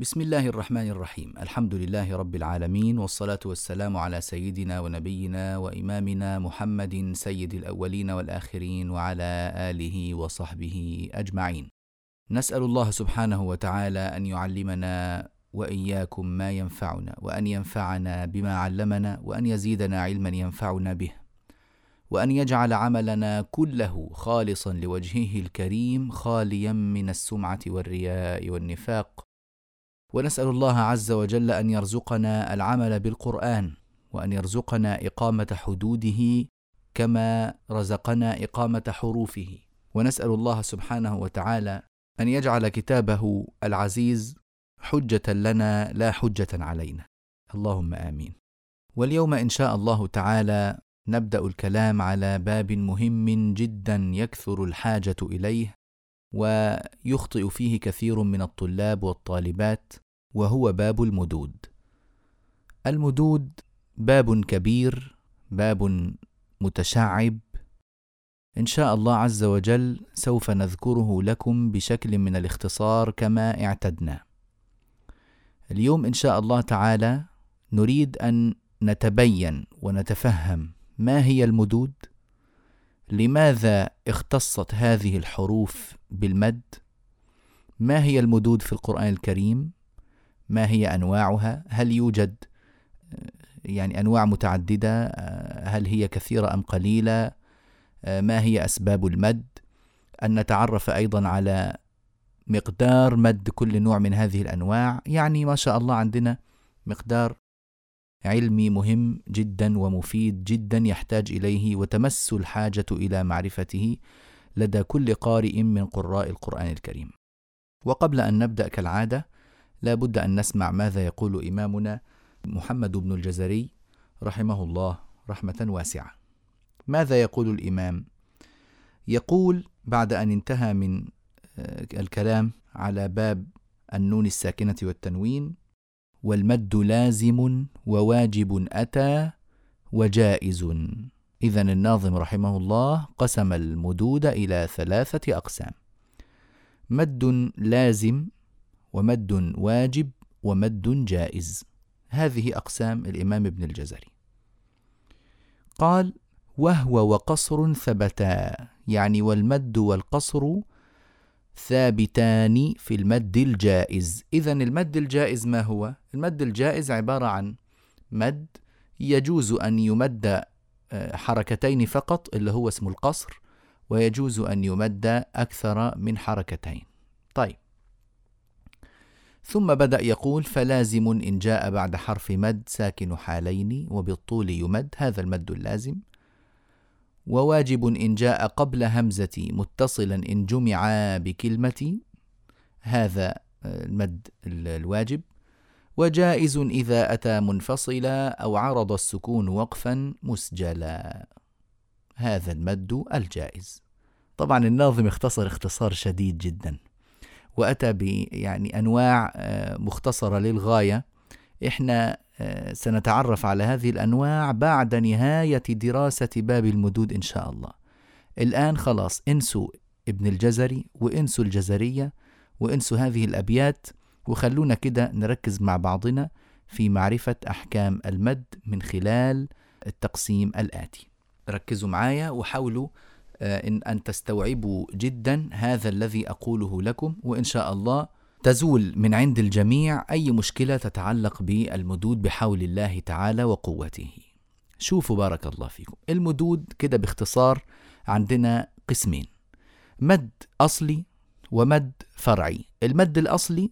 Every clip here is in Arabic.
بسم الله الرحمن الرحيم الحمد لله رب العالمين والصلاة والسلام على سيدنا ونبينا وإمامنا محمد سيد الأولين والآخرين وعلى آله وصحبه أجمعين نسأل الله سبحانه وتعالى أن يعلمنا وإياكم ما ينفعنا وأن ينفعنا بما علمنا وأن يزيدنا علما ينفعنا به وأن يجعل عملنا كله خالصا لوجهه الكريم خاليا من السمعة والرياء والنفاق ونسأل الله عز وجل أن يرزقنا العمل بالقرآن وأن يرزقنا إقامة حدوده كما رزقنا إقامة حروفه. ونسأل الله سبحانه وتعالى أن يجعل كتابه العزيز حجة لنا لا حجة علينا. اللهم آمين. واليوم إن شاء الله تعالى نبدأ الكلام على باب مهم جدا يكثر الحاجة إليه ويخطئ فيه كثير من الطلاب والطالبات وهو باب المدود. المدود باب كبير باب متشعب. إن شاء الله عز وجل سوف نذكره لكم بشكل من الاختصار كما اعتدنا. اليوم إن شاء الله تعالى نريد أن نتبين ونتفهم ما هي المدود. لماذا اختصت هذه الحروف بالمد؟ ما هي المدود في القرآن الكريم؟ ما هي أنواعها؟ هل يوجد يعني أنواع متعددة؟ هل هي كثيرة أم قليلة؟ ما هي أسباب المد؟ أن نتعرف أيضا على مقدار مد كل نوع من هذه الأنواع. يعني ما شاء الله عندنا مقدار علمي مهم جدا ومفيد جدا يحتاج إليه وتمس الحاجة إلى معرفته لدى كل قارئ من قراء القرآن الكريم. وقبل أن نبدأ كالعادة لا بد أن نسمع ماذا يقول إمامنا محمد بن الجزري رحمه الله رحمة واسعة. ماذا يقول الإمام؟ يقول بعد أن انتهى من الكلام على باب النون الساكنة والتنوين والمد لازم وواجب أتى وجائز. إذا الناظم رحمه الله قسم المدود إلى ثلاثة أقسام مد لازم ومد واجب ومد جائز. هذه أقسام الإمام ابن الجزري. قال وهو وقصر ثبتا يعني والمد والقصر ثابتان في المد الجائز. إذا المد الجائز ما هو؟ المد الجائز عبارة عن مد يجوز أن يمد حركتين فقط اللي هو اسمه القصر ويجوز أن يمد أكثر من حركتين. طيب. ثم بدأ يقول فلازم إن جاء بعد حرف مد ساكن حالين وبالطول يمد هذا المد اللازم. وواجب إن جاء قبل همزة متصلا إن جمع بكلمة هذا المد الواجب. وجائز إذا أتى منفصلا أو عرض السكون وقفا مسجلا. هذا المد الجائز. طبعا الناظم اختصر اختصار شديد جدا. وأتى يعني أنواع مختصرة للغاية. إحنا سنتعرف على هذه الأنواع بعد نهاية دراسة باب المدود إن شاء الله. الآن خلاص انسوا ابن الجزري وانسوا الجزرية وانسوا هذه الأبيات وخلونا كده نركز مع بعضنا في معرفة أحكام المد من خلال التقسيم الآتي. ركزوا معايا وحاولوا ان أن تستوعبوا جدا هذا الذي أقوله لكم وإن شاء الله تزول من عند الجميع أي مشكلة تتعلق بالمدود بحول الله تعالى وقوته. شوفوا بارك الله فيكم، المدود كده باختصار عندنا قسمين. مد أصلي ومد فرعي. المد الأصلي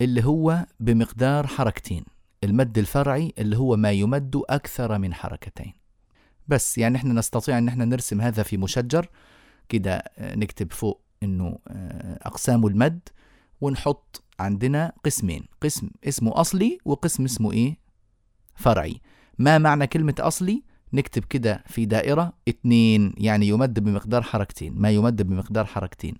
اللي هو بمقدار حركتين. المد الفرعي اللي هو ما يمد أكثر من حركتين. بس يعني إحنا نستطيع إن إحنا نرسم هذا في مشجر كده نكتب فوق إنه أقسام المد ونحط عندنا قسمين. قسم اسمه أصلي وقسم اسمه إيه؟ فرعي. ما معنى كلمة أصلي؟ نكتب كده في دائرة اتنين يعني يمد بمقدار حركتين ما يمد بمقدار حركتين.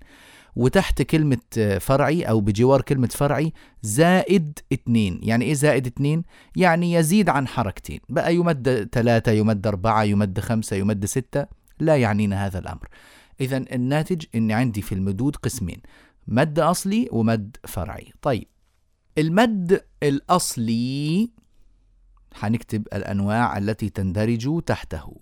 وتحت كلمة فرعي أو بجوار كلمة فرعي زائد اتنين. يعني إيه زائد اتنين؟ يعني يزيد عن حركتين. بقى يمد ثلاثة يمد أربعة يمد خمسة يمد ستة. لا يعنينا هذا الأمر. إذا الناتج إن عندي في المدود قسمين. مد أصلي ومد فرعي. طيب المد الأصلي حنكتب الأنواع التي تندرج تحته.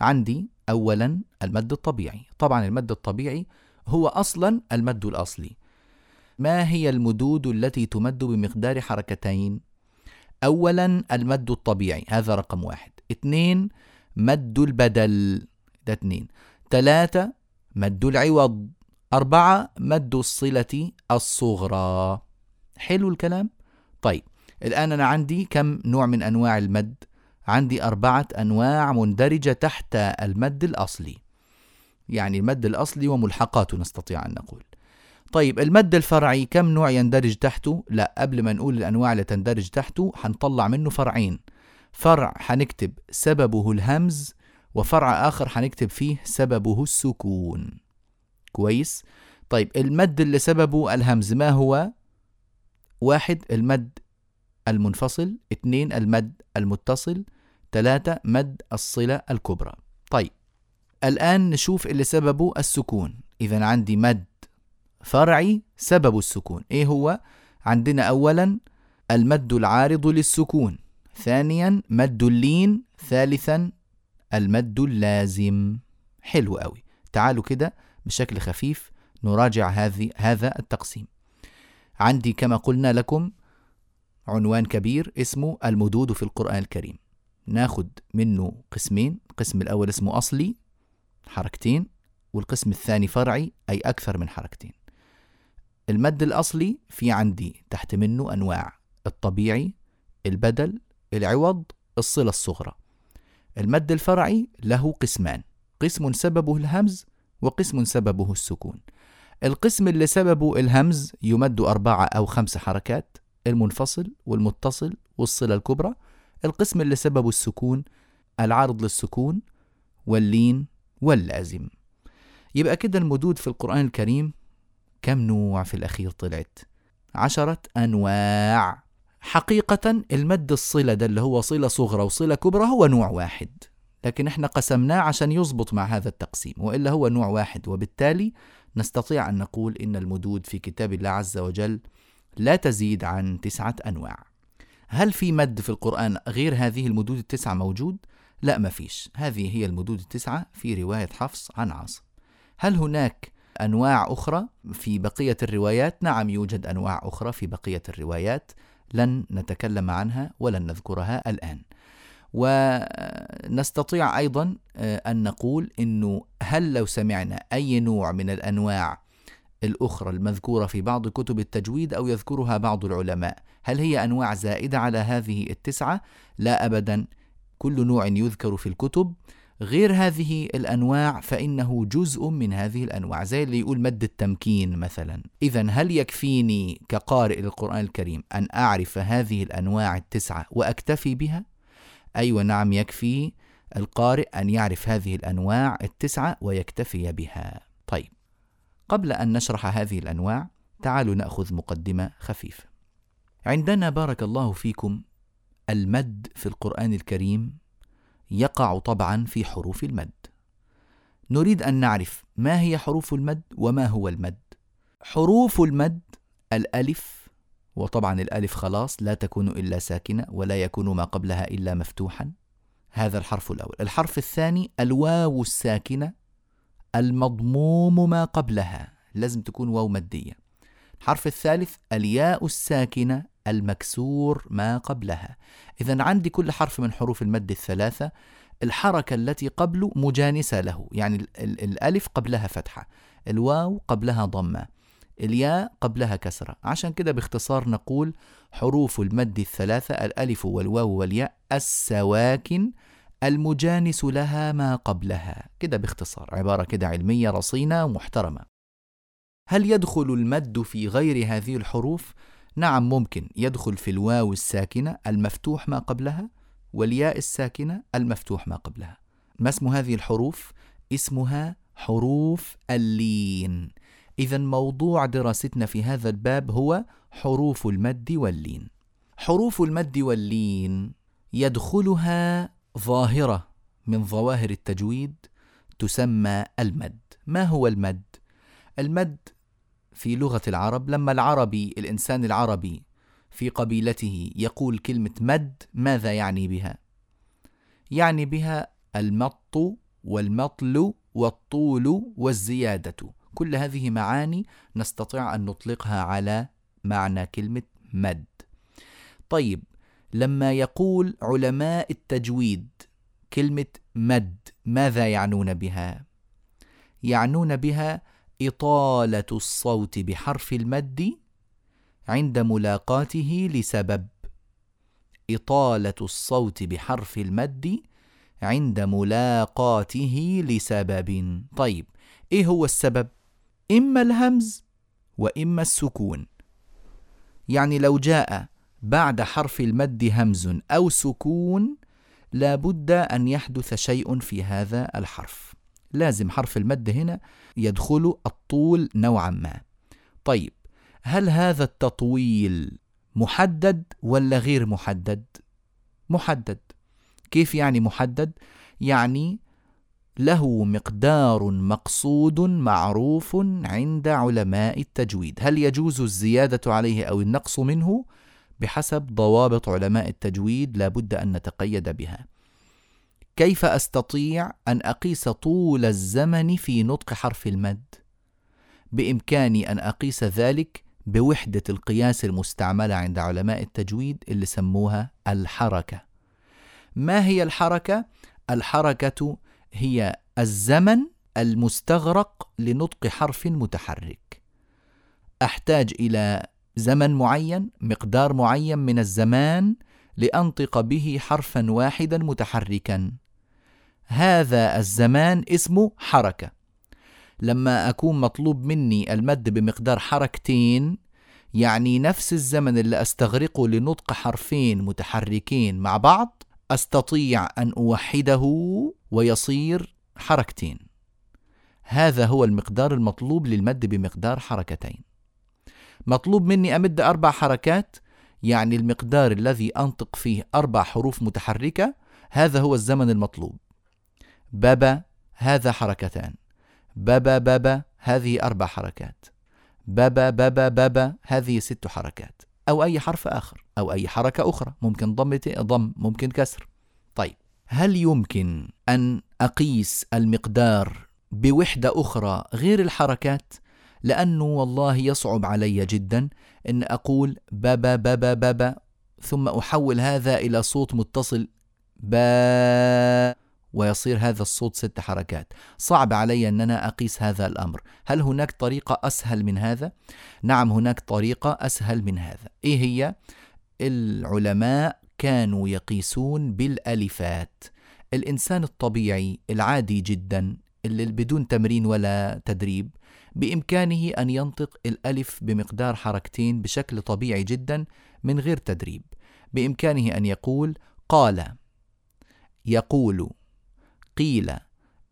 عندي أولا المد الطبيعي. طبعا المد الطبيعي هو أصلا المد الأصلي. ما هي المدود التي تمد بمقدار حركتين؟ أولا المد الطبيعي هذا رقم واحد. اثنين مد البدل. ده اثنين. ثلاثة مد العوض. أربعة مد الصلة الصغرى حلو الكلام؟ طيب الآن أنا عندي كم نوع من أنواع المد؟ عندي أربعة أنواع مندرجة تحت المد الأصلي يعني المد الأصلي وملحقاته نستطيع أن نقول طيب المد الفرعي كم نوع يندرج تحته؟ لا قبل ما نقول الأنواع اللي تندرج تحته حنطلع منه فرعين فرع حنكتب سببه الهمز وفرع آخر حنكتب فيه سببه السكون كويس؟ طيب المد اللي سببه الهمز ما هو؟ واحد المد المنفصل اثنين المد المتصل ثلاثة مد الصلة الكبرى. طيب الآن نشوف اللي سببه السكون. إذا عندي مد فرعي سبب السكون. إيه هو؟ عندنا أولا المد العارض للسكون. ثانيا مد اللين. ثالثا المد اللازم. حلو قوي تعالوا كده بشكل خفيف نراجع هذه هذا التقسيم. عندي كما قلنا لكم عنوان كبير اسمه المدود في القرآن الكريم. ناخد منه قسمين القسم الأول اسمه أصلي حركتين والقسم الثاني فرعي أي أكثر من حركتين. المد الأصلي في عندي تحت منه أنواع الطبيعي البدل العوض الصلة الصغرى. المد الفرعي له قسمان. قسم سببه الهمز وقسم سببه السكون. القسم اللي سببه الهمز يمد أربعة أو خمس حركات المنفصل والمتصل والصلة الكبرى. القسم اللي سببه السكون العارض للسكون واللين واللازم. يبقى كده المدود في القرآن الكريم كم نوع في الأخير طلعت؟ عشرة أنواع. حقيقة المد الصلة ده اللي هو صلة صغرى وصلة كبرى هو نوع واحد. لكن إحنا قسمناه عشان يزبط مع هذا التقسيم وإلا هو نوع واحد وبالتالي نستطيع أن نقول إن المدود في كتاب الله عز وجل لا تزيد عن تسعة أنواع هل في مد في القرآن غير هذه المدود التسعة موجود؟ لا ما فيش هذه هي المدود التسعة في رواية حفص عن عاصم هل هناك أنواع أخرى في بقية الروايات؟ نعم يوجد أنواع أخرى في بقية الروايات لن نتكلم عنها ولن نذكرها الآن ونستطيع أيضا آه، أن نقول أنه هل لو سمعنا أي نوع من الأنواع الأخرى المذكورة في بعض كتب التجويد أو يذكرها بعض العلماء هل هي أنواع زائدة على هذه التسعة؟ لا أبدا كل نوع يذكر في الكتب غير هذه الأنواع فإنه جزء من هذه الأنواع زي اللي يقول مد التمكين مثلا إذا هل يكفيني كقارئ للقرآن الكريم أن أعرف هذه الأنواع التسعة وأكتفي بها؟ أيوة نعم يكفي القارئ أن يعرف هذه الأنواع التسعة ويكتفي بها. طيب قبل أن نشرح هذه الأنواع تعالوا نأخذ مقدمة خفيفة. عندنا بارك الله فيكم المد في القرآن الكريم يقع طبعا في حروف المد. نريد أن نعرف ما هي حروف المد وما هو المد. حروف المد الألف وطبعا الألف خلاص لا تكون إلا ساكنة ولا يكون ما قبلها إلا مفتوحا. هذا الحرف الأول. الحرف الثاني الواو الساكنة المضموم ما قبلها. لازم تكون واو مادية. الحرف الثالث الياء الساكنة المكسور ما قبلها. إذا عندي كل حرف من حروف المد الثلاثة. الحركة التي قبله مجانسة له يعني الألف قبلها فتحة الواو قبلها ضمة. الياء قبلها كسرة. عشان كده باختصار نقول حروف المد الثلاثة الألف والواو والياء السواكن المجانس لها ما قبلها. كده باختصار عبارة كده علمية رصينة ومحترمة. هل يدخل المد في غير هذه الحروف؟ نعم ممكن. يدخل في الواو الساكنة المفتوح ما قبلها والياء الساكنة المفتوح ما قبلها. ما اسم هذه الحروف؟ اسمها حروف اللين. إذا موضوع دراستنا في هذا الباب هو حروف المد واللين حروف المد واللين يدخلها ظاهرة من ظواهر التجويد تسمى المد ما هو المد؟ المد في لغة العرب لما العربي الإنسان العربي في قبيلته يقول كلمة مد ماذا يعني بها؟ يعني بها المط والمطل والطول والزيادة كل هذه معاني نستطيع أن نطلقها على معنى كلمة مد طيب لما يقول علماء التجويد كلمة مد ماذا يعنون بها؟ يعنون بها إطالة الصوت بحرف المد عند ملاقاته لسبب إطالة الصوت بحرف المد عند ملاقاته لسبب طيب إيه هو السبب؟ إما الهمز وإما السكون. يعني لو جاء بعد حرف المد همز أو سكون لا بد أن يحدث شيء في هذا الحرف. لازم حرف المد هنا يدخل الطول نوعا ما. طيب هل هذا التطويل محدد ولا غير محدد؟ محدد. كيف يعني محدد؟ يعني له مقدار مقصود معروف عند علماء التجويد. هل يجوز الزيادة عليه أو النقص منه؟ بحسب ضوابط علماء التجويد لا بد أن نتقيد بها. كيف أستطيع أن أقيس طول الزمن في نطق حرف المد؟ بإمكاني أن أقيس ذلك بوحدة القياس المستعملة عند علماء التجويد اللي سموها الحركة. ما هي الحركة؟ الحركة هي الزمن المستغرق لنطق حرف متحرك. أحتاج إلى زمن معين مقدار معين من الزمان لأنطق به حرفا واحدا متحركا. هذا الزمان اسمه حركة. لما أكون مطلوب مني المد بمقدار حركتين يعني نفس الزمن اللي أستغرقه لنطق حرفين متحركين مع بعض أستطيع أن أوحده ويصير حركتين. هذا هو المقدار المطلوب للمد بمقدار حركتين. مطلوب مني أمد أربع حركات يعني المقدار الذي أنطق فيه أربع حروف متحركة هذا هو الزمن المطلوب. بابا هذا حركتان. بابا بابا هذه أربع حركات. بابا بابا بابا هذه ست حركات. أو أي حرف آخر أو أي حركة أخرى. ممكن ضم ضم ممكن كسر. هل يمكن أن أقيس المقدار بوحدة أخرى غير الحركات؟ لأنه والله يصعب علي جدا أن أقول بابا بابا بابا ثم أحول هذا إلى صوت متصل با ويصير هذا الصوت ست حركات صعب علي أن أنا أقيس هذا الأمر هل هناك طريقة أسهل من هذا؟ نعم هناك طريقة أسهل من هذا إيه هي؟ العلماء كانوا يقيسون بالألفات. الإنسان الطبيعي العادي جدا اللي بدون تمرين ولا تدريب بإمكانه أن ينطق الألف بمقدار حركتين بشكل طبيعي جدا من غير تدريب. بإمكانه أن يقول قال. يقول. قيل.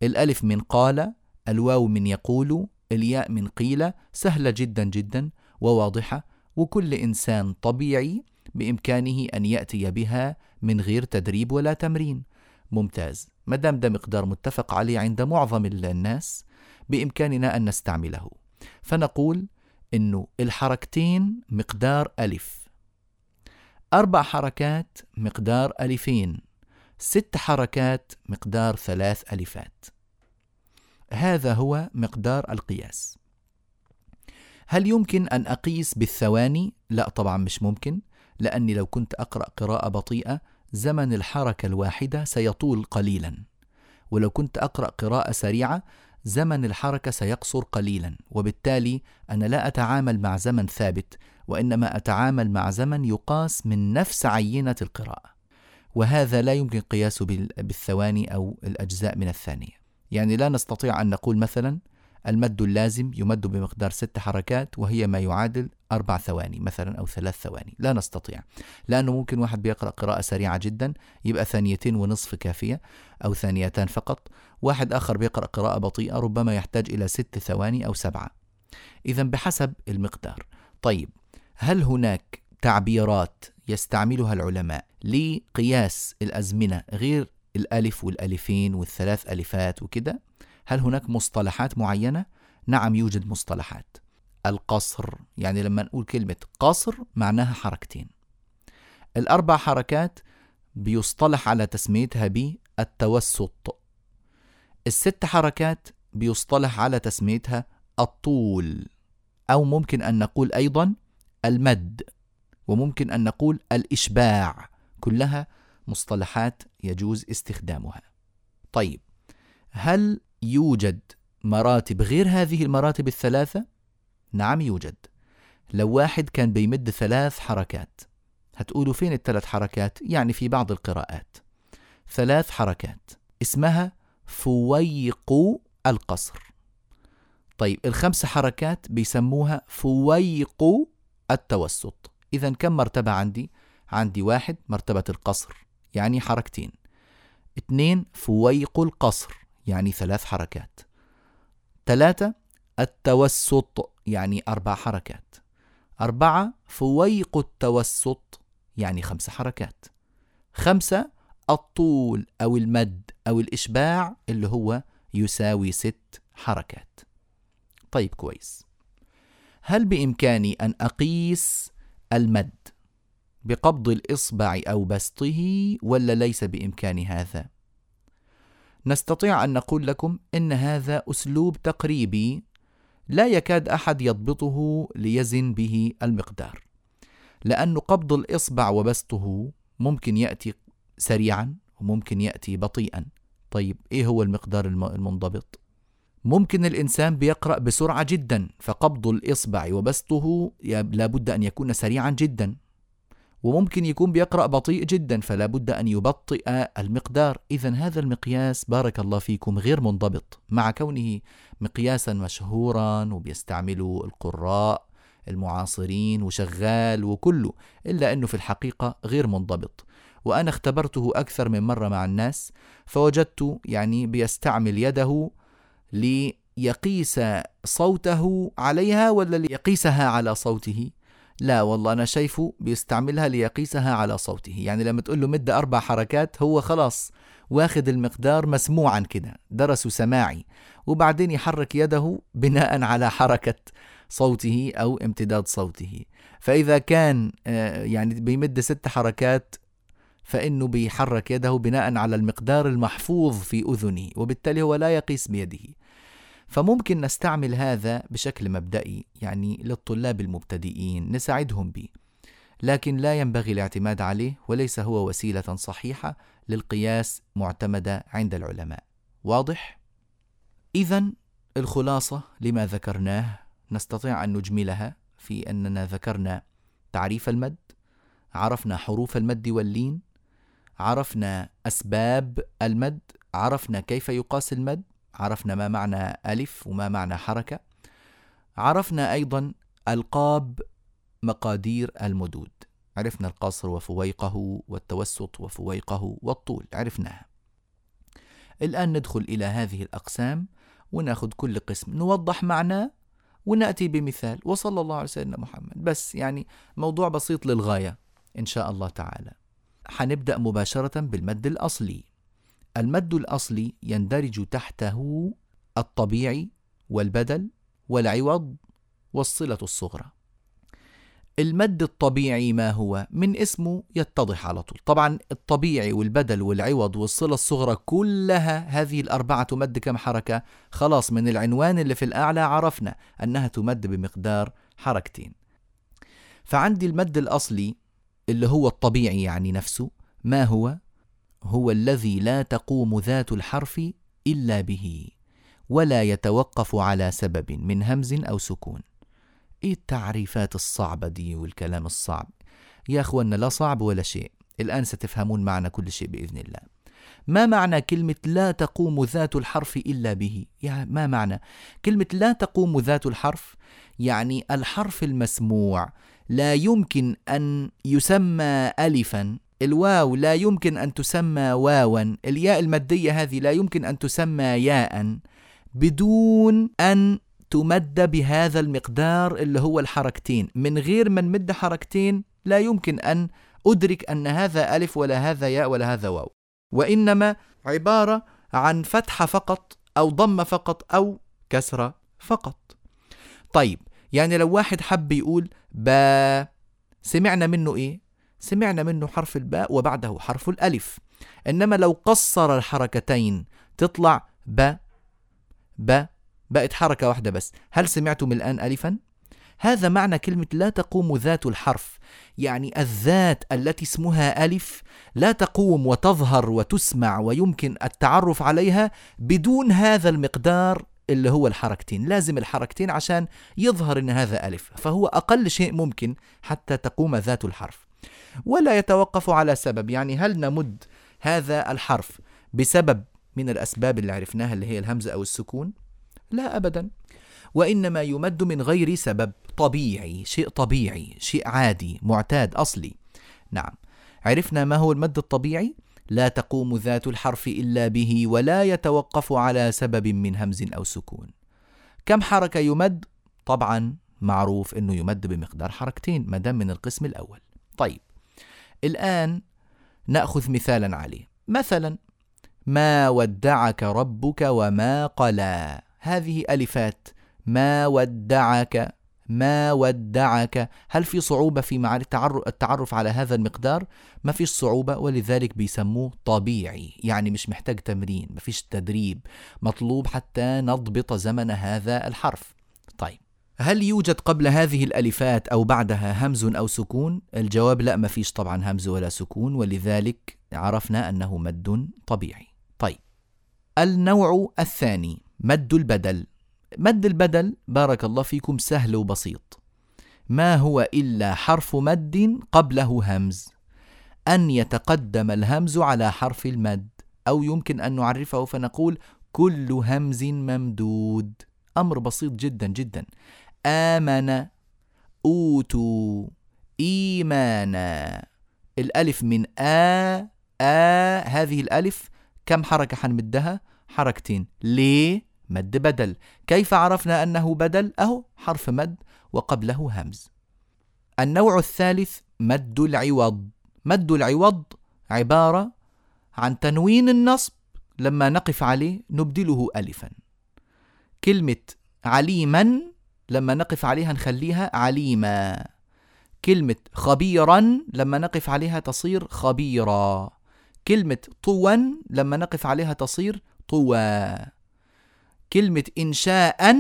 الألف من قال الواو من يقول الياء من قيل سهلة جدا جدا وواضحة وكل إنسان طبيعي بإمكانه أن يأتي بها من غير تدريب ولا تمرين. ممتاز. ما دام ده مقدار متفق عليه عند معظم الناس بإمكاننا أن نستعمله. فنقول إنه الحركتين مقدار ألف. أربع حركات مقدار ألفين. ست حركات مقدار ثلاث ألفات. هذا هو مقدار القياس. هل يمكن أن أقيس بالثواني؟ لا طبعا مش ممكن. لأني لو كنت أقرأ قراءة بطيئة زمن الحركة الواحدة سيطول قليلا. ولو كنت أقرأ قراءة سريعة زمن الحركة سيقصر قليلا. وبالتالي أنا لا أتعامل مع زمن ثابت وإنما أتعامل مع زمن يقاس من نفس عينة القراءة. وهذا لا يمكن قياسه بالثواني أو الأجزاء من الثانية. يعني لا نستطيع أن نقول مثلا المد اللازم يمد بمقدار ست حركات وهي ما يعادل أربع ثواني مثلا أو ثلاث ثواني. لا نستطيع. لأنه ممكن واحد بيقرأ قراءة سريعة جدا يبقى ثانيتين ونصف كافية أو ثانيتان فقط. واحد آخر بيقرأ قراءة بطيئة ربما يحتاج إلى ست ثواني أو سبعة. إذا بحسب المقدار. طيب هل هناك تعبيرات يستعملها العلماء لقياس الأزمنة غير الألف والألفين والثلاث ألفات وكده؟ هل هناك مصطلحات معينة؟ نعم يوجد مصطلحات. القصر يعني لما نقول كلمة قصر معناها حركتين. الأربع حركات بيصطلح على تسميتها بالتوسط. الست حركات بيصطلح على تسميتها الطول أو ممكن أن نقول أيضا المد وممكن أن نقول الإشباع. كلها مصطلحات يجوز استخدامها. طيب هل يوجد مراتب غير هذه المراتب الثلاثة؟ نعم يوجد لو واحد كان بيمد ثلاث حركات هتقولوا فين الثلاث حركات؟ يعني في بعض القراءات ثلاث حركات اسمها فويق القصر طيب الخمس حركات بيسموها فويق التوسط إذا كم مرتبة عندي؟ عندي واحد مرتبة القصر يعني حركتين اثنين فويق القصر يعني ثلاث حركات. ثلاثة التوسط يعني أربع حركات. أربعة فويق التوسط يعني خمس حركات. خمسة الطول أو المد أو الإشباع اللي هو يساوي ست حركات. طيب كويس. هل بإمكاني أن أقيس المد بقبض الإصبع أو بسطه ولا ليس بإمكان هذا؟ نستطيع أن نقول لكم إن هذا أسلوب تقريبي لا يكاد أحد يضبطه ليزن به المقدار. لأن قبض الإصبع وبسطه ممكن يأتي سريعا وممكن يأتي بطيئا. طيب إيه هو المقدار المنضبط؟ ممكن الإنسان بيقرأ بسرعة جدا فقبض الإصبع وبسطه لابد أن يكون سريعا جدا. وممكن يكون بيقرأ بطيء جدا فلا بد أن يبطئ المقدار. إذا هذا المقياس بارك الله فيكم غير منضبط. مع كونه مقياسا مشهورا وبيستعمله القراء المعاصرين وشغال وكله إلا أنه في الحقيقة غير منضبط. وأنا اختبرته أكثر من مرة مع الناس فوجدت يعني بيستعمل يده ليقيس صوته عليها ولا ليقيسها على صوته. لا والله أنا شايفه بيستعملها ليقيسها على صوته. يعني لما تقول له مد أربع حركات هو خلاص واخد المقدار مسموعا كده درسه سماعي وبعدين يحرك يده بناء على حركة صوته أو امتداد صوته. فإذا كان آه، يعني بيمد ست حركات فإنه بيحرك يده بناء على المقدار المحفوظ في أذنه وبالتالي هو لا يقيس بيده. فممكن نستعمل هذا بشكل مبدئي يعني للطلاب المبتدئين نساعدهم به. لكن لا ينبغي الاعتماد عليه وليس هو وسيلة صحيحة للقياس معتمدة عند العلماء. واضح؟ اذا الخلاصة لما ذكرناه نستطيع أن نجملها في أننا ذكرنا تعريف المد عرفنا حروف المد واللين عرفنا أسباب المد عرفنا كيف يقاس المد عرفنا ما معنى ألف وما معنى حركة. عرفنا أيضا ألقاب مقادير المدود. عرفنا القصر وفويقه والتوسط وفويقه والطول عرفناها. الآن ندخل إلى هذه الأقسام ونأخذ كل قسم. نوضح معناه ونأتي بمثال. وصلى الله على سيدنا محمد. بس يعني موضوع بسيط للغاية إن شاء الله تعالى. حنبدأ مباشرة بالمد الأصلي. المد الأصلي يندرج تحته الطبيعي والبدل والعوض والصلة الصغرى. المد الطبيعي ما هو؟ من اسمه يتضح على طول، طبعا الطبيعي والبدل والعوض والصلة الصغرى كلها هذه الأربعة تمد كم حركة؟ خلاص من العنوان اللي في الأعلى عرفنا أنها تمد بمقدار حركتين. فعندي المد الأصلي اللي هو الطبيعي يعني نفسه ما هو؟ هو الذي لا تقوم ذات الحرف إلا به ولا يتوقف على سبب من همز أو سكون إيه التعريفات الصعبة دي والكلام الصعب يا اخوانا لا صعب ولا شيء الآن ستفهمون معنى كل شيء بإذن الله ما معنى كلمة لا تقوم ذات الحرف إلا به؟ يعني ما معنى؟ كلمة لا تقوم ذات الحرف يعني الحرف المسموع لا يمكن أن يسمى ألفا الواو لا يمكن أن تسمى واوا. الياء المادية هذه لا يمكن أن تسمى ياء بدون أن تمد بهذا المقدار اللي هو الحركتين. من غير ما نمد حركتين لا يمكن أن أدرك أن هذا ألف ولا هذا ياء ولا هذا واو. وإنما عبارة عن فتحة فقط أو ضمة فقط أو كسرة فقط. طيب يعني لو واحد حب يقول با سمعنا منه إيه؟ سمعنا منه حرف الباء وبعده حرف الألف. إنما لو قصر الحركتين تطلع ب ب بقت حركة واحدة بس. هل سمعتم الآن ألفا؟ هذا معنى كلمة لا تقوم ذات الحرف. يعني الذات التي اسمها ألف لا تقوم وتظهر وتسمع ويمكن التعرف عليها بدون هذا المقدار اللي هو الحركتين. لازم الحركتين عشان يظهر إن هذا ألف. فهو أقل شيء ممكن حتى تقوم ذات الحرف. ولا يتوقف على سبب. يعني هل نمد هذا الحرف بسبب من الأسباب اللي عرفناها اللي هي الهمزة أو السكون؟ لا أبدا. وإنما يمد من غير سبب. طبيعي شيء طبيعي شيء عادي معتاد أصلي. نعم. عرفنا ما هو المد الطبيعي؟ لا تقوم ذات الحرف إلا به ولا يتوقف على سبب من همز أو سكون. كم حركة يمد؟ طبعا معروف أنه يمد بمقدار حركتين ما دام من القسم الأول. طيب. الآن نأخذ مثالا عليه. مثلا ما ودعك ربك وما قلى. هذه ألفات. ما ودعك ما ودعك. هل في صعوبة في التعرف على هذا المقدار؟ ما فيش صعوبة ولذلك بيسموه طبيعي يعني مش محتاج تمرين ما فيش تدريب مطلوب حتى نضبط زمن هذا الحرف. طيب هل يوجد قبل هذه الألفات أو بعدها همز أو سكون؟ الجواب لا ما فيش طبعا همز ولا سكون ولذلك عرفنا أنه مد طبيعي. طيب. النوع الثاني مد البدل. مد البدل بارك الله فيكم سهل وبسيط. ما هو إلا حرف مد قبله همز؟ أن يتقدم الهمز على حرف المد أو يمكن أن نعرفه فنقول كل همز ممدود. أمر بسيط جدا جدا. آمن أوتوا إيمانا الألف من آ آ هذه الألف كم حركة حنمدها؟ حركتين ليه؟ مد بدل كيف عرفنا أنه بدل؟ أهو حرف مد وقبله همز النوع الثالث مد العوض مد العوض عبارة عن تنوين النصب لما نقف عليه نبدله ألفا كلمة عليما لما نقف عليها نخليها عليما كلمة خبيرا لما نقف عليها تصير خبيرا. كلمة طوا لما نقف عليها تصير طوى كلمة إنشاء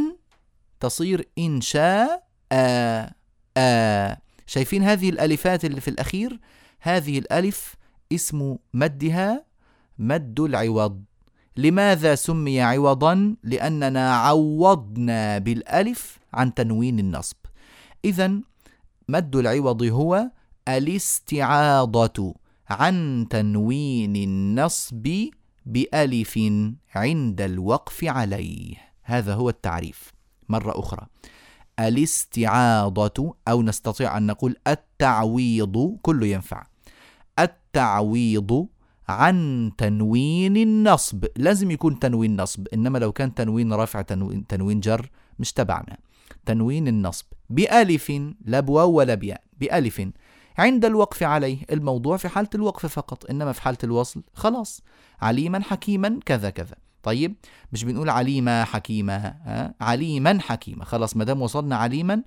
تصير إنشاء آ شايفين هذه الألفات اللي في الأخير؟ هذه الألف اسم مدها مد العوض. لماذا سمي عوضا؟ لأننا عوضنا بالألف عن تنوين النصب. إذا مد العوض هو الاستعاضة عن تنوين النصب بألف عند الوقف عليه. هذا هو التعريف. مرة أخرى. الاستعاضة أو نستطيع أن نقول التعويض كله ينفع. التعويض عن تنوين النصب. لازم يكون تنوين نصب إنما لو كان تنوين رفع تنوين, تنوين جر مش تبعنا. تنوين النصب. بألف لا بواو ولا بياء بألف. عند الوقف عليه الموضوع في حالة الوقف فقط إنما في حالة الوصل خلاص. عليما حكيما كذا كذا. طيب مش بنقول عليمة حكيمة ها؟ عليما حكيمة خلاص ما دام وصلنا عليما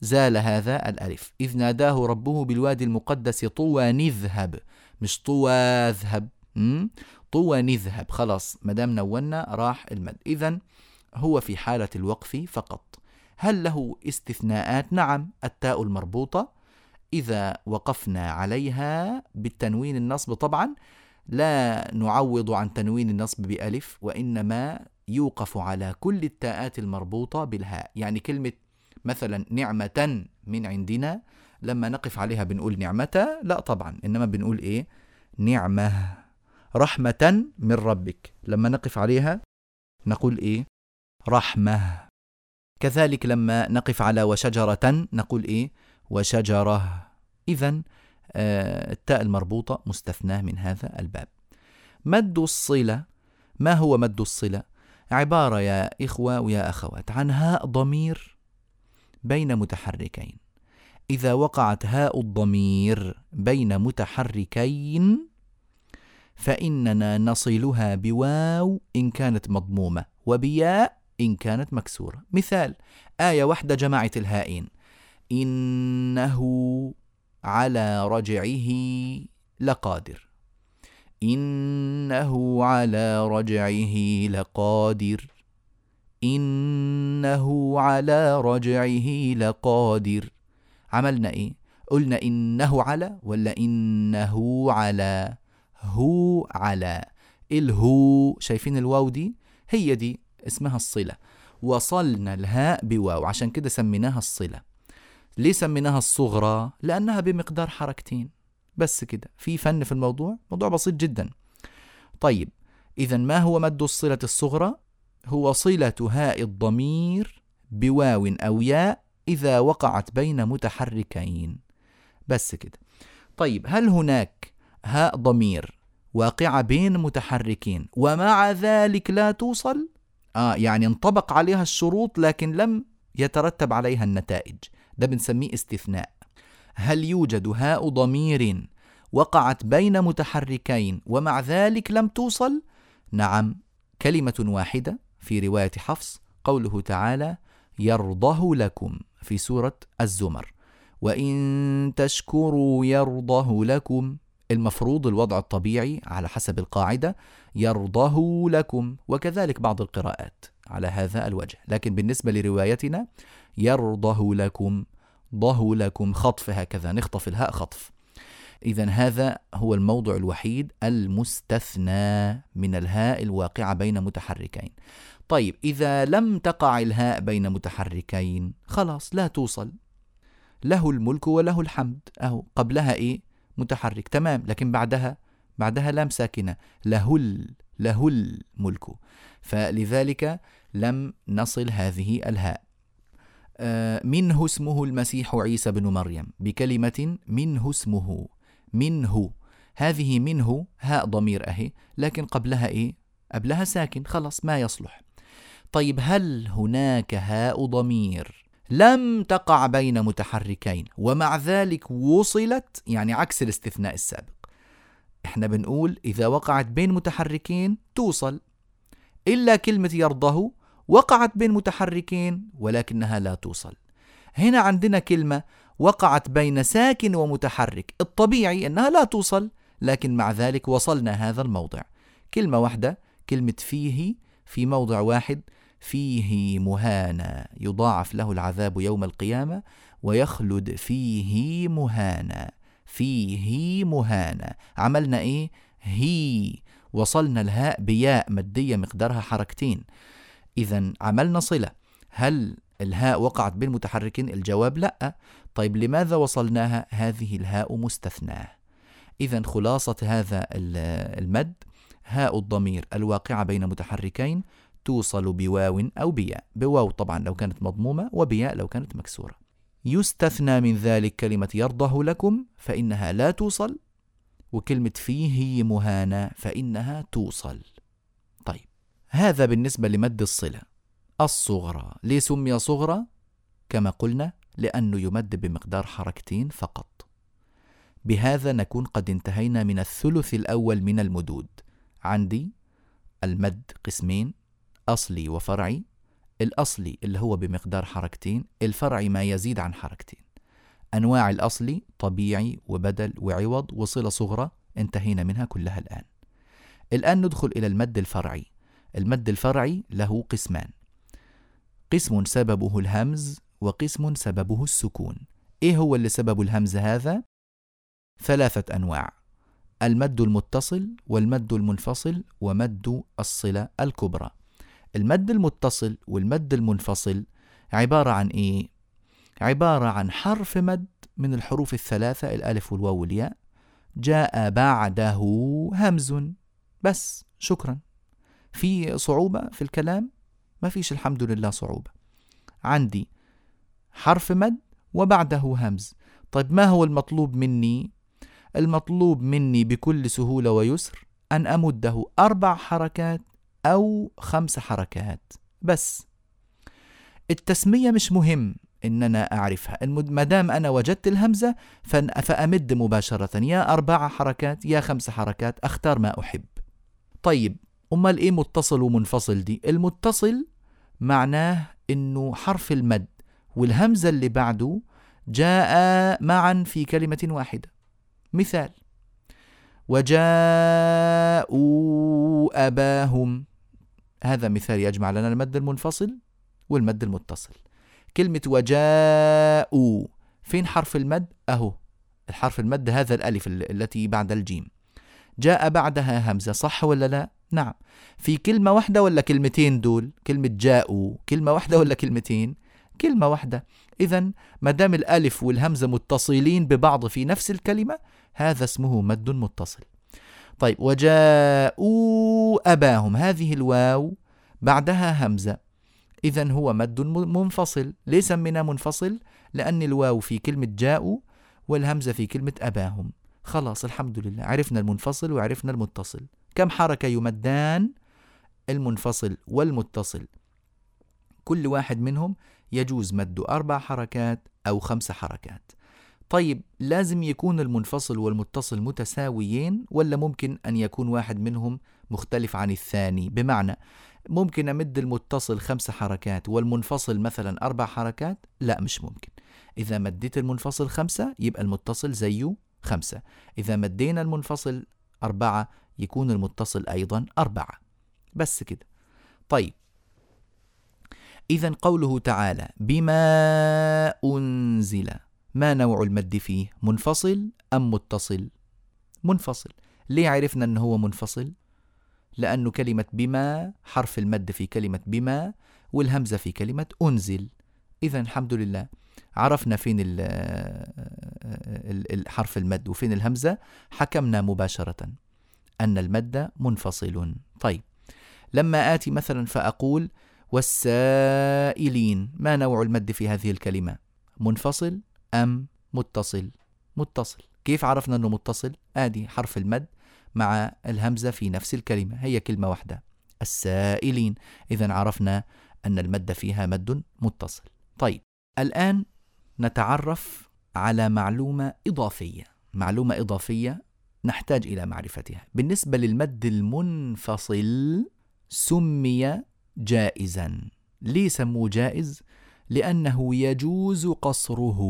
زال هذا الألف. إذ ناداه ربه بالوادي المقدس طوى نذهب. مش طوى اذهب طوى نذهب. خلاص ما دام نونا راح المد. إذا هو في حالة الوقف فقط. هل له استثناءات؟ نعم التاء المربوطة. إذا وقفنا عليها بالتنوين النصب طبعا لا نعوض عن تنوين النصب بألف وإنما يوقف على كل التاءات المربوطة بالهاء. يعني كلمة مثلا نعمة من عندنا لما نقف عليها بنقول نعمة لا طبعا إنما بنقول إيه؟ نعمة. رحمة من ربك. لما نقف عليها نقول إيه؟ رحمة. كذلك لما نقف على وشجرة نقول إيه؟ وشجرة. إذا آه، التاء المربوطة مستثناة من هذا الباب. مد الصلة. ما هو مد الصلة؟ عبارة يا إخوة ويا أخوات عن هاء ضمير بين متحركين. إذا وقعت هاء الضمير بين متحركين فإننا نصلها بواو إن كانت مضمومة وبياء إن كانت مكسورة. مثال آية واحدة جمعت الهائين. إنه على رجعه لقادر. إنه على رجعه لقادر. إنه على رجعه لقادر. عملنا إيه؟ قلنا إنه على ولا إنه على؟ هو على. الهو شايفين الواو دي؟ هي دي. اسمها الصلة. وصلنا الهاء بواو عشان كده سميناها الصلة. ليه سميناها الصغرى؟ لأنها بمقدار حركتين. بس كده في فن في الموضوع؟ موضوع بسيط جدا. طيب إذا ما هو مد الصلة الصغرى؟ هو صلة هاء الضمير بواو أو ياء إذا وقعت بين متحركين. بس كده. طيب هل هناك هاء ضمير واقعة بين متحركين ومع ذلك لا توصل؟ آه يعني انطبق عليها الشروط لكن لم يترتب عليها النتائج. ده بنسميه استثناء. هل يوجد هاء ضمير وقعت بين متحركين ومع ذلك لم توصل؟ نعم كلمة واحدة في رواية حفص قوله تعالى يرضه لكم في سورة الزمر. وإن تشكروا يرضه لكم المفروض الوضع الطبيعي على حسب القاعدة يرضه لكم وكذلك بعض القراءات على هذا الوجه. لكن بالنسبة لروايتنا يرضه لكم ضه لكم خطف هكذا نخطف الهاء خطف. إذا هذا هو الموضع الوحيد المستثنى من الهاء الواقعة بين متحركين. طيب إذا لم تقع الهاء بين متحركين خلاص لا توصل. له الملك وله الحمد. أهو قبلها إيه؟ متحرك. تمام. لكن بعدها بعدها لام ساكنة. له ال له الملك فلذلك لم نصل هذه الهاء. آه، منه اسمه المسيح عيسى بن مريم. بكلمة منه اسمه. منه. هذه منه هاء ضمير أهي. لكن قبلها إيه؟ قبلها ساكن. خلاص ما يصلح. طيب هل هناك هاء ضمير؟ لم تقع بين متحركين ومع ذلك وصلت يعني عكس الاستثناء السابق. إحنا بنقول إذا وقعت بين متحركين توصل إلا كلمة يرضه وقعت بين متحركين ولكنها لا توصل. هنا عندنا كلمة وقعت بين ساكن ومتحرك الطبيعي أنها لا توصل لكن مع ذلك وصلنا هذا الموضع. كلمة واحدة كلمة فيه في موضع واحد فيه مهانا يضاعف له العذاب يوم القيامة ويخلد فيه مهانا فيه مهانا. عملنا إيه؟ هي. وصلنا الهاء بياء مادية مقدارها حركتين. إذا عملنا صلة. هل الهاء وقعت بين متحركين الجواب لأ. طيب لماذا وصلناها؟ هذه الهاء مستثناة. إذا خلاصة هذا المد. هاء الضمير الواقعة بين متحركين توصل بواو أو بياء. بواو طبعا لو كانت مضمومة وبياء لو كانت مكسورة. يستثنى من ذلك كلمة يرضه لكم فإنها لا توصل وكلمة فيه مهانة فإنها توصل. طيب هذا بالنسبة لمد الصلة. الصغرى ليه سمي صغرى؟ كما قلنا لأنه يمد بمقدار حركتين فقط. بهذا نكون قد انتهينا من الثلث الأول من المدود. عندي المد قسمين أصلي وفرعي الأصلي اللي هو بمقدار حركتين الفرعي ما يزيد عن حركتين. أنواع الأصلي طبيعي وبدل وعوض وصلة صغرى انتهينا منها كلها الآن. الآن ندخل إلى المد الفرعي. المد الفرعي له قسمان. قسم سببه الهمز وقسم سببه السكون. إيه هو اللي سبب الهمز هذا؟ ثلاثة أنواع. المد المتصل والمد المنفصل ومد الصلة الكبرى. المد المتصل والمد المنفصل عبارة عن إيه؟ عبارة عن حرف مد من الحروف الثلاثة الألف والواو والياء جاء بعده همز. بس شكرا. في صعوبة في الكلام؟ ما فيش الحمد لله صعوبة. عندي حرف مد وبعده همز. طيب ما هو المطلوب مني؟ المطلوب مني بكل سهولة ويسر أن أمده أربع حركات أو خمس حركات. بس التسمية مش مهم إن أنا أعرفها ما دام أنا وجدت الهمزة فأمد مباشرة. يا أربع حركات يا خمس حركات أختار ما أحب. طيب أمال إيه متصل ومنفصل دي؟ المتصل معناه إنه حرف المد والهمزة اللي بعده جاء معا في كلمة واحدة. مثال وجاءوا أباهم. هذا مثال يجمع لنا المد المنفصل والمد المتصل كلمة وجاءوا فين حرف المد؟ أهو الحرف المد هذا الألف التي بعد الجيم جاء بعدها همزة صح ولا لا؟ نعم في كلمة واحدة ولا كلمتين دول؟ كلمة جاءوا كلمة واحدة ولا كلمتين؟ كلمة واحدة إذا ما دام الألف والهمزة متصلين ببعض في نفس الكلمة هذا اسمه مد متصل طيب وجاءوا أباهم. هذه الواو بعدها همزة. إذا هو مد منفصل. ليه سميناه منفصل؟ لأن الواو في كلمة جاءوا والهمزة في كلمة أباهم. خلاص الحمد لله. عرفنا المنفصل وعرفنا المتصل. كم حركة يمدان المنفصل والمتصل؟ كل واحد منهم يجوز مد أربع حركات أو خمس حركات. طيب لازم يكون المنفصل والمتصل متساويين ولا ممكن أن يكون واحد منهم مختلف عن الثاني؟ بمعنى ممكن أمد المتصل خمس حركات والمنفصل مثلا أربع حركات؟ لا مش ممكن. إذا مديت المنفصل خمسة يبقى المتصل زيه خمسة. إذا مدينا المنفصل أربعة يكون المتصل أيضا أربعة. بس كده. طيب. إذا قوله تعالى بما أنزل ما نوع المد فيه منفصل أم متصل؟ منفصل. ليه عرفنا أنه هو منفصل؟ لأنه كلمة بما حرف المد في كلمة بما والهمزة في كلمة أنزل. إذا الحمد لله عرفنا فين الحرف المد وفين الهمزة. حكمنا مباشرة أن المد منفصل. طيب لما آتي مثلا فأقول والسائلين ما نوع المد في هذه الكلمة؟ منفصل أم متصل. متصل. كيف عرفنا أنه متصل؟ آدي حرف المد مع الهمزة في نفس الكلمة. هي كلمة واحدة. السائلين. إذا عرفنا أن المد فيها مد متصل. طيب. الآن نتعرف على معلومة إضافية. معلومة إضافية نحتاج إلى معرفتها. بالنسبة للمد المنفصل سمي جائزا. ليه سموه جائز؟ لأنه يجوز قصره.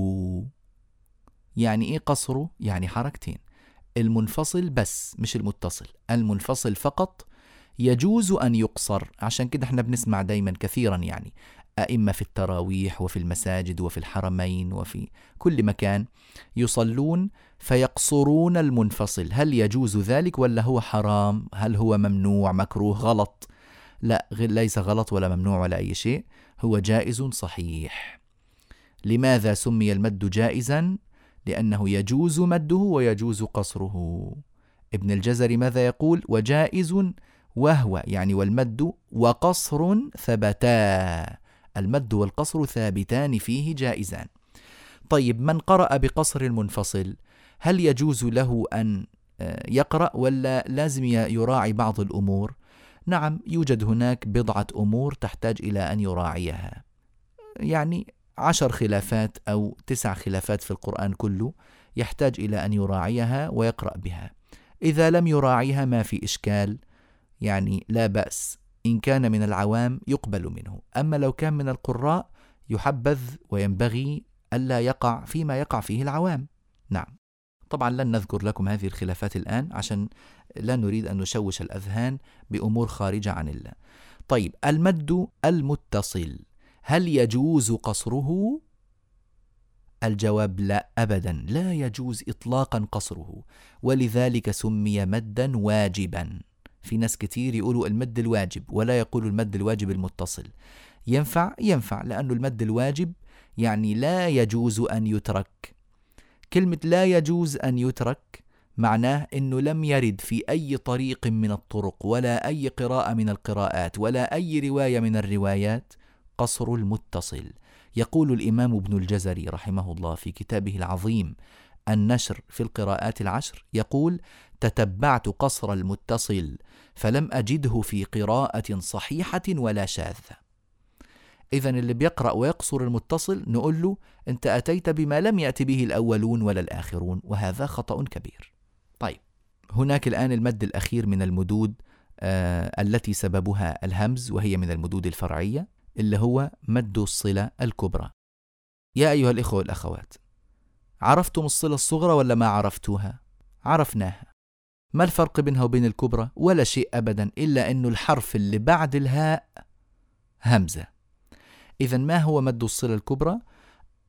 يعني إيه قصره؟ يعني حركتين. المنفصل بس مش المتصل. المنفصل فقط يجوز أن يقصر. عشان كده إحنا بنسمع دايما كثيرا يعني أئمة في التراويح وفي المساجد وفي الحرمين وفي كل مكان يصلون فيقصرون المنفصل. هل يجوز ذلك ولا هو حرام؟ هل هو ممنوع مكروه غلط؟ لا ليس غلط ولا ممنوع ولا أي شيء هو جائز صحيح. لماذا سمي المد جائزا؟ لأنه يجوز مده ويجوز قصره. ابن الجزري ماذا يقول؟ وجائز وهو يعني والمد وقصر ثبتا. المد والقصر ثابتان فيه جائزان. طيب من قرأ بقصر المنفصل؟ هل يجوز له أن آه، يقرأ ولا لازم يراعي بعض الأمور؟ نعم يوجد هناك بضعة أمور تحتاج إلى أن يراعيها. يعني عشر خلافات أو تسع خلافات في القرآن كله يحتاج إلى أن يراعيها ويقرأ بها. إذا لم يراعيها ما في إشكال يعني لا بأس إن كان من العوام يقبل منه. أما لو كان من القراء يحبذ وينبغي ألا يقع فيما يقع فيه العوام. نعم. طبعا لن نذكر لكم هذه الخلافات الآن عشان لا نريد أن نشوش الأذهان بأمور خارجة عن الله. طيب المد المتصل هل يجوز قصره؟ الجواب لا ابدا لا يجوز اطلاقا قصره ولذلك سمي مدا واجبا. في ناس كتير يقولوا المد الواجب ولا يقولوا المد الواجب المتصل. ينفع؟ ينفع لأنه المد الواجب يعني لا يجوز أن يترك. كلمة لا يجوز أن يترك معناه أنه لم يرد في أي طريق من الطرق ولا أي قراءة من القراءات ولا أي رواية من الروايات قصر المتصل. يقول الإمام ابن الجزري رحمه الله في كتابه العظيم النشر في القراءات العشر يقول تتبعت قصر المتصل فلم أجده في قراءة صحيحة ولا شاذة. إذا اللي بيقرأ ويقصر المتصل نقول له أنت أتيت بما لم يأت به الأولون ولا الآخرون وهذا خطأ كبير. طيب هناك الآن المد الأخير من المدود آه التي سببها الهمز وهي من المدود الفرعية اللي هو مد الصلة الكبرى يا أيها الإخوة والأخوات عرفتم الصلة الصغرى ولا ما عرفتوها؟ عرفناها ما الفرق بينها وبين الكبرى؟ ولا شيء أبدا إلا أنه الحرف اللي بعد الهاء همزة إذا ما هو مد الصلة الكبرى؟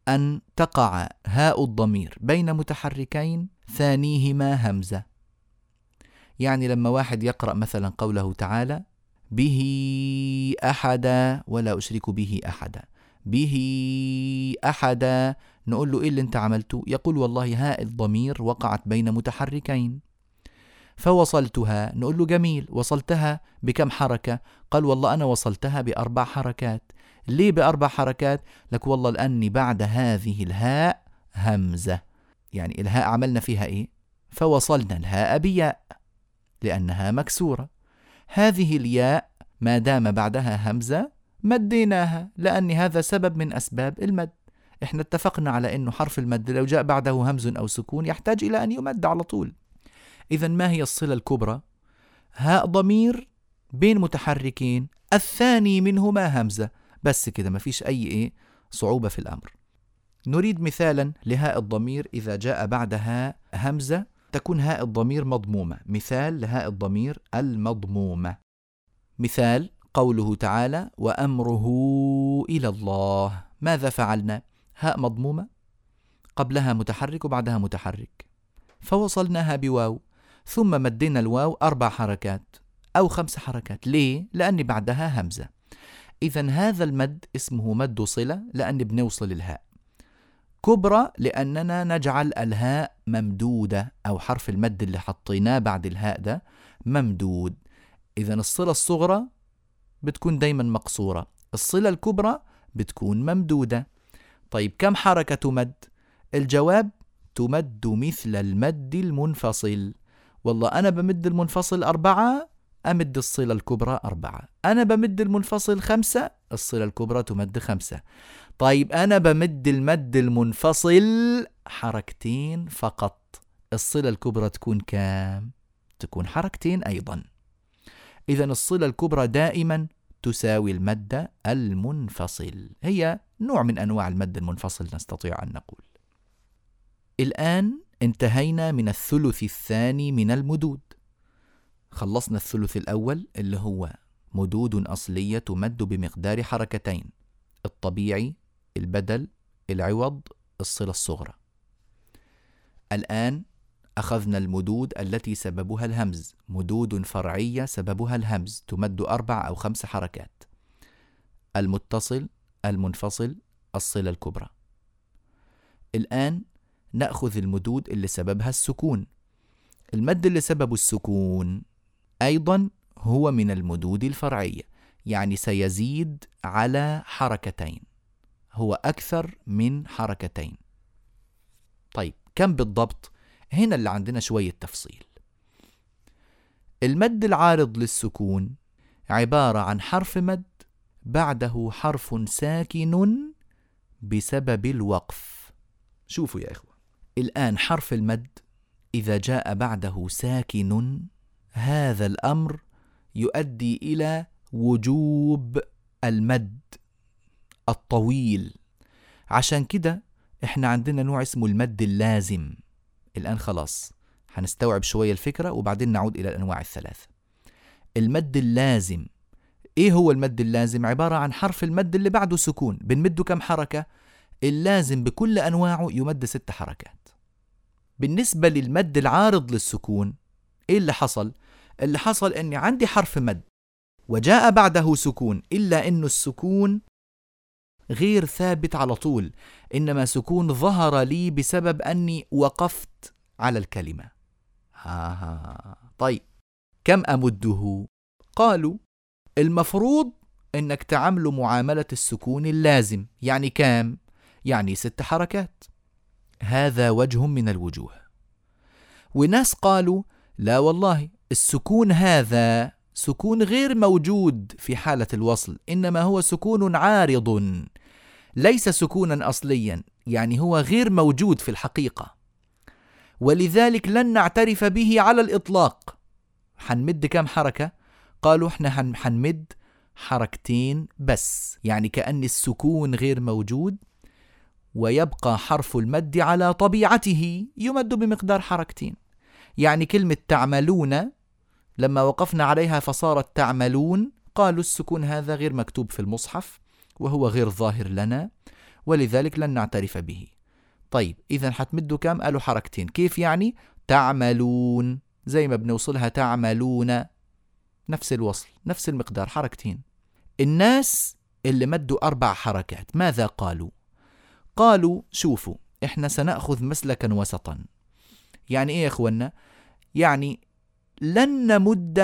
أن تقع هاء الضمير بين متحركين ثانيهما همزة. يعني لما واحد يقرأ مثلا قوله تعالى به أحدا ولا أشرك به أحدا به أحدا نقول له إيه اللي أنت عملته؟ يقول والله هاء الضمير وقعت بين متحركين. فوصلتها. نقول له جميل. وصلتها بكم حركة؟ قال والله أنا وصلتها بأربع حركات. ليه بأربع حركات؟ لك والله لأني بعد هذه الهاء همزة. يعني الهاء عملنا فيها إيه؟ فوصلنا الهاء بياء لأنها مكسورة. هذه الياء ما دام بعدها همزة مديناها لأن هذا سبب من أسباب المد. إحنا اتفقنا على إنه حرف المد لو جاء بعده همز أو سكون يحتاج إلى أن يمد على طول. اذا ما هي الصلة الكبرى؟ هاء ضمير بين متحركين الثاني منهما همزة. بس كده ما فيش أي إيه؟ صعوبة في الأمر. نريد مثالا لهاء الضمير إذا جاء بعدها همزة تكون هاء الضمير مضمومة. مثال لهاء الضمير المضمومة. مثال قوله تعالى وأمره إلى الله ماذا فعلنا؟ هاء مضمومة. قبلها متحرك وبعدها متحرك. فوصلناها بواو. ثم مدينا الواو أربع حركات أو خمس حركات. ليه؟ لأن بعدها همزة. إذا هذا المد اسمه مد صلة لأن بنوصل الهاء. كبرى لأننا نجعل الهاء ممدودة أو حرف المد اللي حطيناه بعد الهاء ده ممدود. إذا الصلة الصغرى بتكون دايما مقصورة الصلة الكبرى بتكون ممدودة. طيب كم حركة تمد؟ الجواب تمد مثل المد المنفصل. والله أنا بمد المنفصل أربعة أمد الصلة الكبرى أربعة. أنا بمد المنفصل خمسة الصلة الكبرى تمد خمسة. طيب أنا بمد المد المنفصل حركتين فقط. الصلة الكبرى تكون كام؟ تكون حركتين أيضا. إذا الصلة الكبرى دائما تساوي المد المنفصل. هي نوع من أنواع المد المنفصل نستطيع أن نقول. الآن انتهينا من الثلث الثاني من المدود. خلصنا الثلث الأول اللي هو مدود أصلية تمد بمقدار حركتين. الطبيعي البدل العوض الصلة الصغرى. الآن أخذنا المدود التي سببها الهمز. مدود فرعية سببها الهمز تمد أربع أو خمس حركات. المتصل المنفصل الصلة الكبرى. الآن نأخذ المدود اللي سببها السكون. المد اللي سببه السكون أيضا هو من المدود الفرعية يعني سيزيد على حركتين. هو أكثر من حركتين. طيب كم بالضبط؟ هنا اللي عندنا شوية تفصيل. المد العارض للسكون عبارة عن حرف مد بعده حرف ساكن بسبب الوقف. شوفوا يا إخوة. الآن حرف المد إذا جاء بعده ساكن هذا الأمر يؤدي إلى وجوب المد. الطويل عشان كده إحنا عندنا نوع اسمه المد اللازم الآن خلاص هنستوعب شوية الفكرة وبعدين نعود إلى الأنواع الثلاثة المد اللازم إيه هو المد اللازم؟ عبارة عن حرف المد اللي بعده سكون بنمده كم حركة؟ اللازم بكل أنواعه يمد ست حركات بالنسبة للمد العارض للسكون إيه اللي حصل؟ اللي حصل أني عندي حرف مد وجاء بعده سكون إلا أنه السكون غير ثابت على طول إنما سكون ظهر لي بسبب أني وقفت على الكلمة. ها ها طيب كم أمده؟ قالوا المفروض إنك تعامله معاملة السكون اللازم. يعني كام؟ يعني ست حركات. هذا وجه من الوجوه. وناس قالوا لا والله السكون هذا سكون غير موجود في حالة الوصل إنما هو سكون عارض. ليس سكونا أصليا يعني هو غير موجود في الحقيقة. ولذلك لن نعترف به على الإطلاق. حنمد كم حركة؟ قالوا إحنا حنمد حركتين بس يعني كأن السكون غير موجود ويبقى حرف المد على طبيعته يمد بمقدار حركتين. يعني كلمة تعملون لما وقفنا عليها فصارت تعملون قالوا السكون هذا غير مكتوب في المصحف. وهو غير ظاهر لنا ولذلك لن نعترف به. طيب إذا حتمدوا كم؟ قالوا حركتين. كيف يعني؟ تعملون. زي ما بنوصلها تعملون. نفس الوصل نفس المقدار حركتين. الناس اللي مدوا أربع حركات ماذا قالوا؟ قالوا شوفوا إحنا سنأخذ مسلكا وسطا. يعني إيه يا إخوانا يعني لن نمد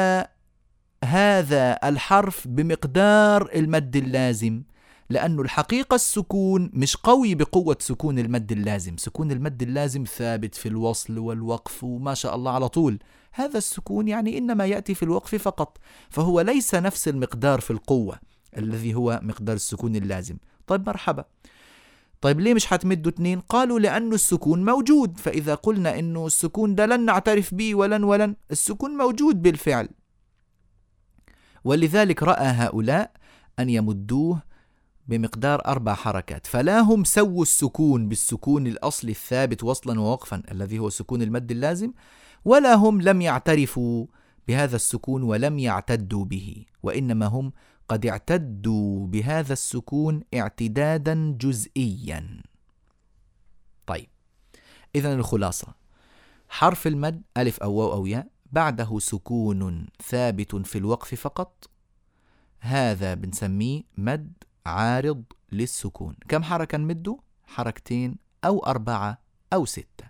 هذا الحرف بمقدار المد اللازم. لأنه الحقيقة السكون مش قوي بقوة سكون المد اللازم. سكون المد اللازم ثابت في الوصل والوقف وما شاء الله على طول. هذا السكون يعني إنما يأتي في الوقف فقط. فهو ليس نفس المقدار في القوة الذي هو مقدار السكون اللازم. طيب مرحبا. طيب ليه مش حتمدوا اثنين قالوا لأنه السكون موجود. فإذا قلنا أنه السكون ده لن نعترف به ولن ولن السكون موجود بالفعل. ولذلك رأى هؤلاء أن يمدوه بمقدار أربع حركات. فلا هم سووا السكون بالسكون الأصلي الثابت وصلا ووقفا الذي هو سكون المد اللازم ولا هم لم يعترفوا بهذا السكون ولم يعتدوا به وإنما هم قد اعتدوا بهذا السكون اعتدادا جزئيا. طيب إذا الخلاصة. حرف المد ألف أو واو أو ياء بعده سكون ثابت في الوقف فقط. هذا بنسميه مد عارض للسكون. كم حركة نمده؟ حركتين أو أربعة أو ستة.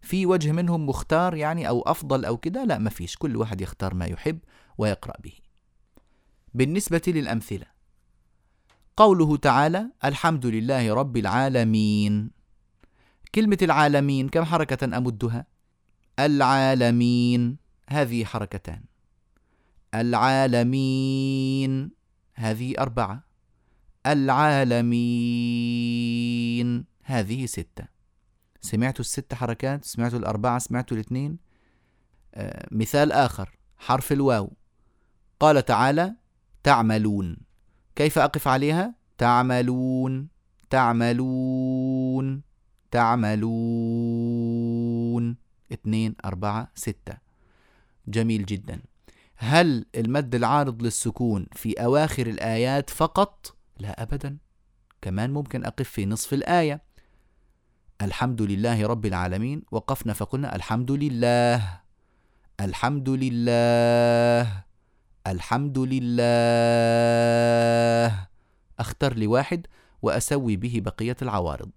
في وجه منهم مختار يعني أو أفضل أو كده؟ لا ما فيش. كل واحد يختار ما يحب ويقرأ به. بالنسبة للأمثلة. قوله تعالى الحمد لله رب العالمين. كلمة العالمين كم حركة أمدها؟ العالمين. هذه حركتان. العالمين. هذه أربعة. العالمين. هذه ستة. سمعتوا الست حركات؟ سمعتوا الأربعة؟ سمعتوا الاثنين؟ آه مثال آخر. حرف الواو. قال تعالى تعملون كيف أقف عليها؟ تعملون تعملون تعملون اثنين أربعة ستة. جميل جدا. هل المد العارض للسكون في أواخر الآيات فقط؟ لا أبدا. كمان ممكن أقف في نصف الآية. الحمد لله رب العالمين. وقفنا فقلنا الحمد لله. الحمد لله. الحمد لله. أختر لي واحد وأسوي به بقية العوارض.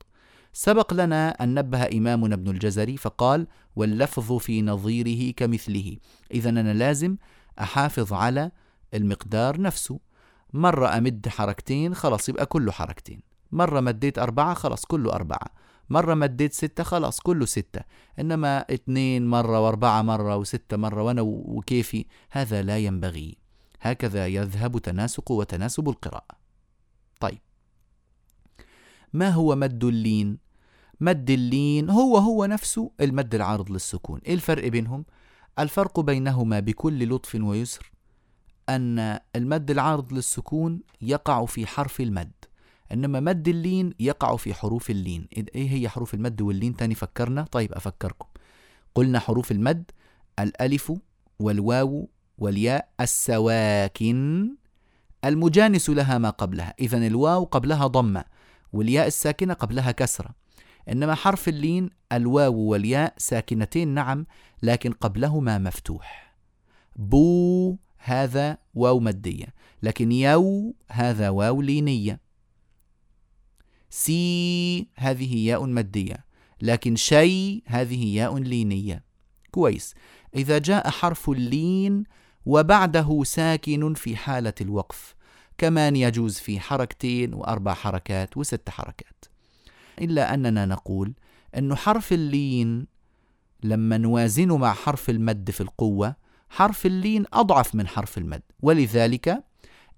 سبق لنا أن نبه إمامنا ابن الجزري فقال واللفظ في نظيره كمثله. إذا أنا لازم أحافظ على المقدار نفسه. مرة أمد حركتين خلاص يبقى كله حركتين. مرة مديت أربعة خلاص كله أربعة. مرة مديت ستة خلاص كله ستة. إنما اثنين مرة وأربعة مرة وستة مرة وأنا وكيفي هذا لا ينبغي. هكذا يذهب تناسق وتناسب القراءة. طيب. ما هو مد اللين؟ مد اللين هو هو نفسه المد العارض للسكون. إيه الفرق بينهم؟ الفرق بينهما بكل لطف ويسر. أن المد العارض للسكون يقع في حرف المد إنما مد اللين يقع في حروف اللين. إيه هي حروف المد واللين؟ تاني فكرنا. طيب أفكركم. قلنا حروف المد الألف والواو والياء السواكن. المجانس لها ما قبلها. إذا الواو قبلها ضمة والياء الساكنة قبلها كسرة. إنما حرف اللين الواو والياء ساكنتين نعم لكن قبلهما مفتوح. بو هذا واو مدية لكن يو هذا واو لينية. سي هذه ياء مدية لكن شي هذه ياء لينية. كويس. إذا جاء حرف اللين وبعده ساكن في حالة الوقف كمان يجوز في حركتين وأربع حركات وست حركات. إلا أننا نقول أن حرف اللين لما نوازنه مع حرف المد في القوة حرف اللين أضعف من حرف المد. ولذلك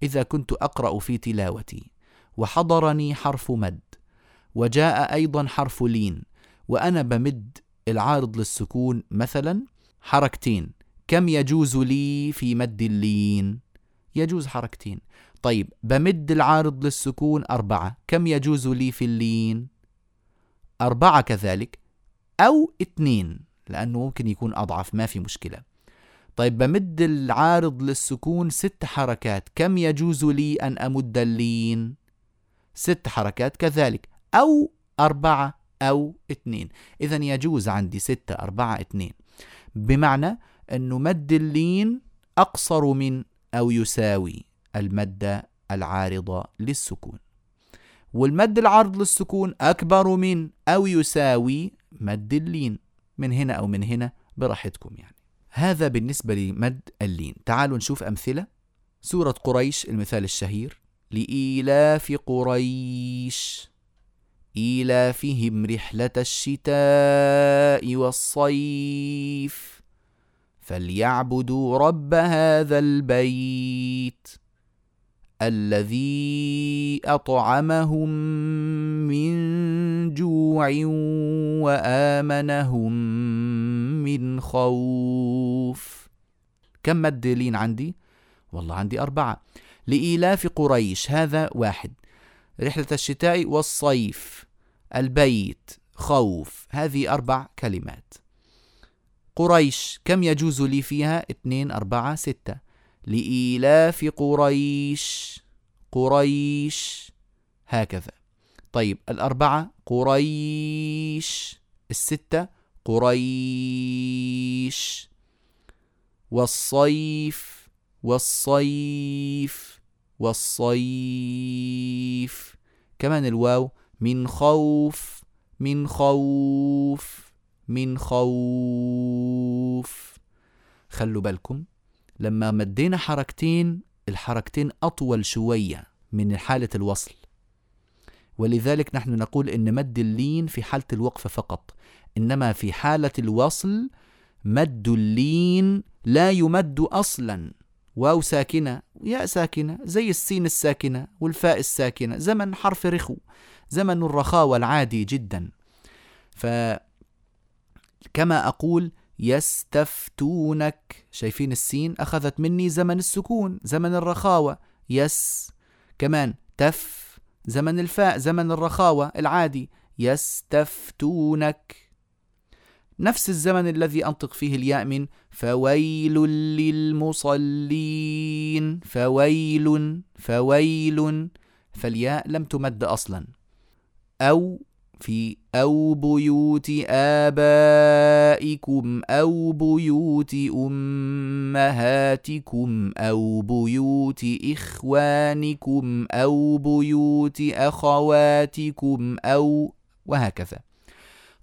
إذا كنت أقرأ في تلاوتي وحضرني حرف مد وجاء أيضا حرف لين وأنا بمد العارض للسكون مثلا حركتين. كم يجوز لي في مد اللين؟ يجوز حركتين. طيب بمد العارض للسكون أربعة. كم يجوز لي في اللين؟ أربعة كذلك أو اثنين لأنه ممكن يكون أضعف ما في مشكلة. طيب بمد العارض للسكون ست حركات كم يجوز لي أن أمد اللين؟ ست حركات كذلك أو أربعة أو اثنين. إذا يجوز عندي ستة أربعة اثنين. بمعنى أنه مد اللين أقصر من أو يساوي المد العارضة للسكون. والمد العرض للسكون أكبر من أو يساوي مد اللين من هنا أو من هنا براحتكم يعني. هذا بالنسبة لمد اللين. تعالوا نشوف أمثلة. سورة قريش المثال الشهير. لإيلاف قريش. إيلافهم رحلة الشتاء والصيف. فليعبدوا رب هذا البيت الذي أطعمهم من جوع وآمنهم من خوف. كم مد لين عندي؟ والله عندي أربعة. لإيلاف قريش هذا واحد. رحلة الشتاء والصيف البيت خوف. هذه أربع كلمات. قريش كم يجوز لي فيها؟ اثنين أربعة ستة. لإيلاف قريش قريش. هكذا. طيب الأربعة قريش. الستة قريش والصيف والصيف والصيف. كمان الواو من خوف من خوف من خوف. خلوا بالكم لما مدينا حركتين الحركتين أطول شوية من حالة الوصل. ولذلك نحن نقول إن مد اللين في حالة الوقفة فقط. إنما في حالة الوصل مد اللين لا يمد أصلا. واو ساكنة ياء ساكنة زي السين الساكنة والفاء الساكنة زمن حرف رخو زمن الرخاوة العادي جدا. فكما أقول يستفتونك. شايفين السين؟ أخذت مني زمن السكون زمن الرخاوة. يس. كمان تف زمن الفاء زمن الرخاوة العادي. يستفتونك. نفس الزمن الذي أنطق فيه الياء من فويل للمصلين. فويل فويل. فالياء لم تمد أصلا. أو في أو بيوت آبائكم أو بيوت أمهاتكم أو بيوت إخوانكم أو بيوت أخواتكم أو وهكذا.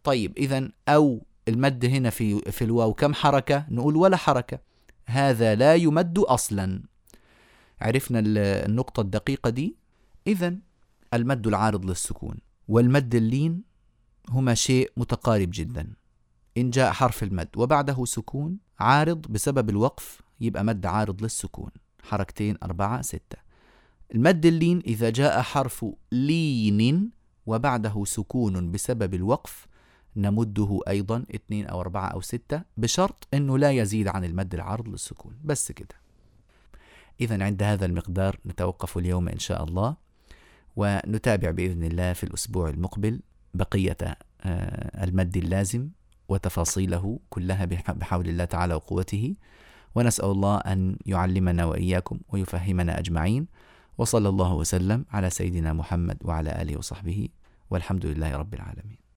طيب إذا أو المد هنا في في الواو كم حركة؟ نقول ولا حركة. هذا لا يمد أصلا. عرفنا النقطة الدقيقة دي؟ إذا المد العارض للسكون والمد اللين هما شيء متقارب جدا. إن جاء حرف المد وبعده سكون عارض بسبب الوقف يبقى مد عارض للسكون. حركتين أربعة ستة. المد اللين إذا جاء حرف لين وبعده سكون بسبب الوقف نمده أيضا اثنين أو أربعة أو ستة بشرط أنه لا يزيد عن المد العرض للسكون. بس كده. إذا عند هذا المقدار نتوقف اليوم إن شاء الله ونتابع بإذن الله في الأسبوع المقبل بقية آه، المد اللازم وتفاصيله كلها بحول الله تعالى وقوته. ونسأل الله أن يعلمنا وإياكم ويفهمنا أجمعين. وصلى الله وسلم على سيدنا محمد وعلى آله وصحبه والحمد لله رب العالمين.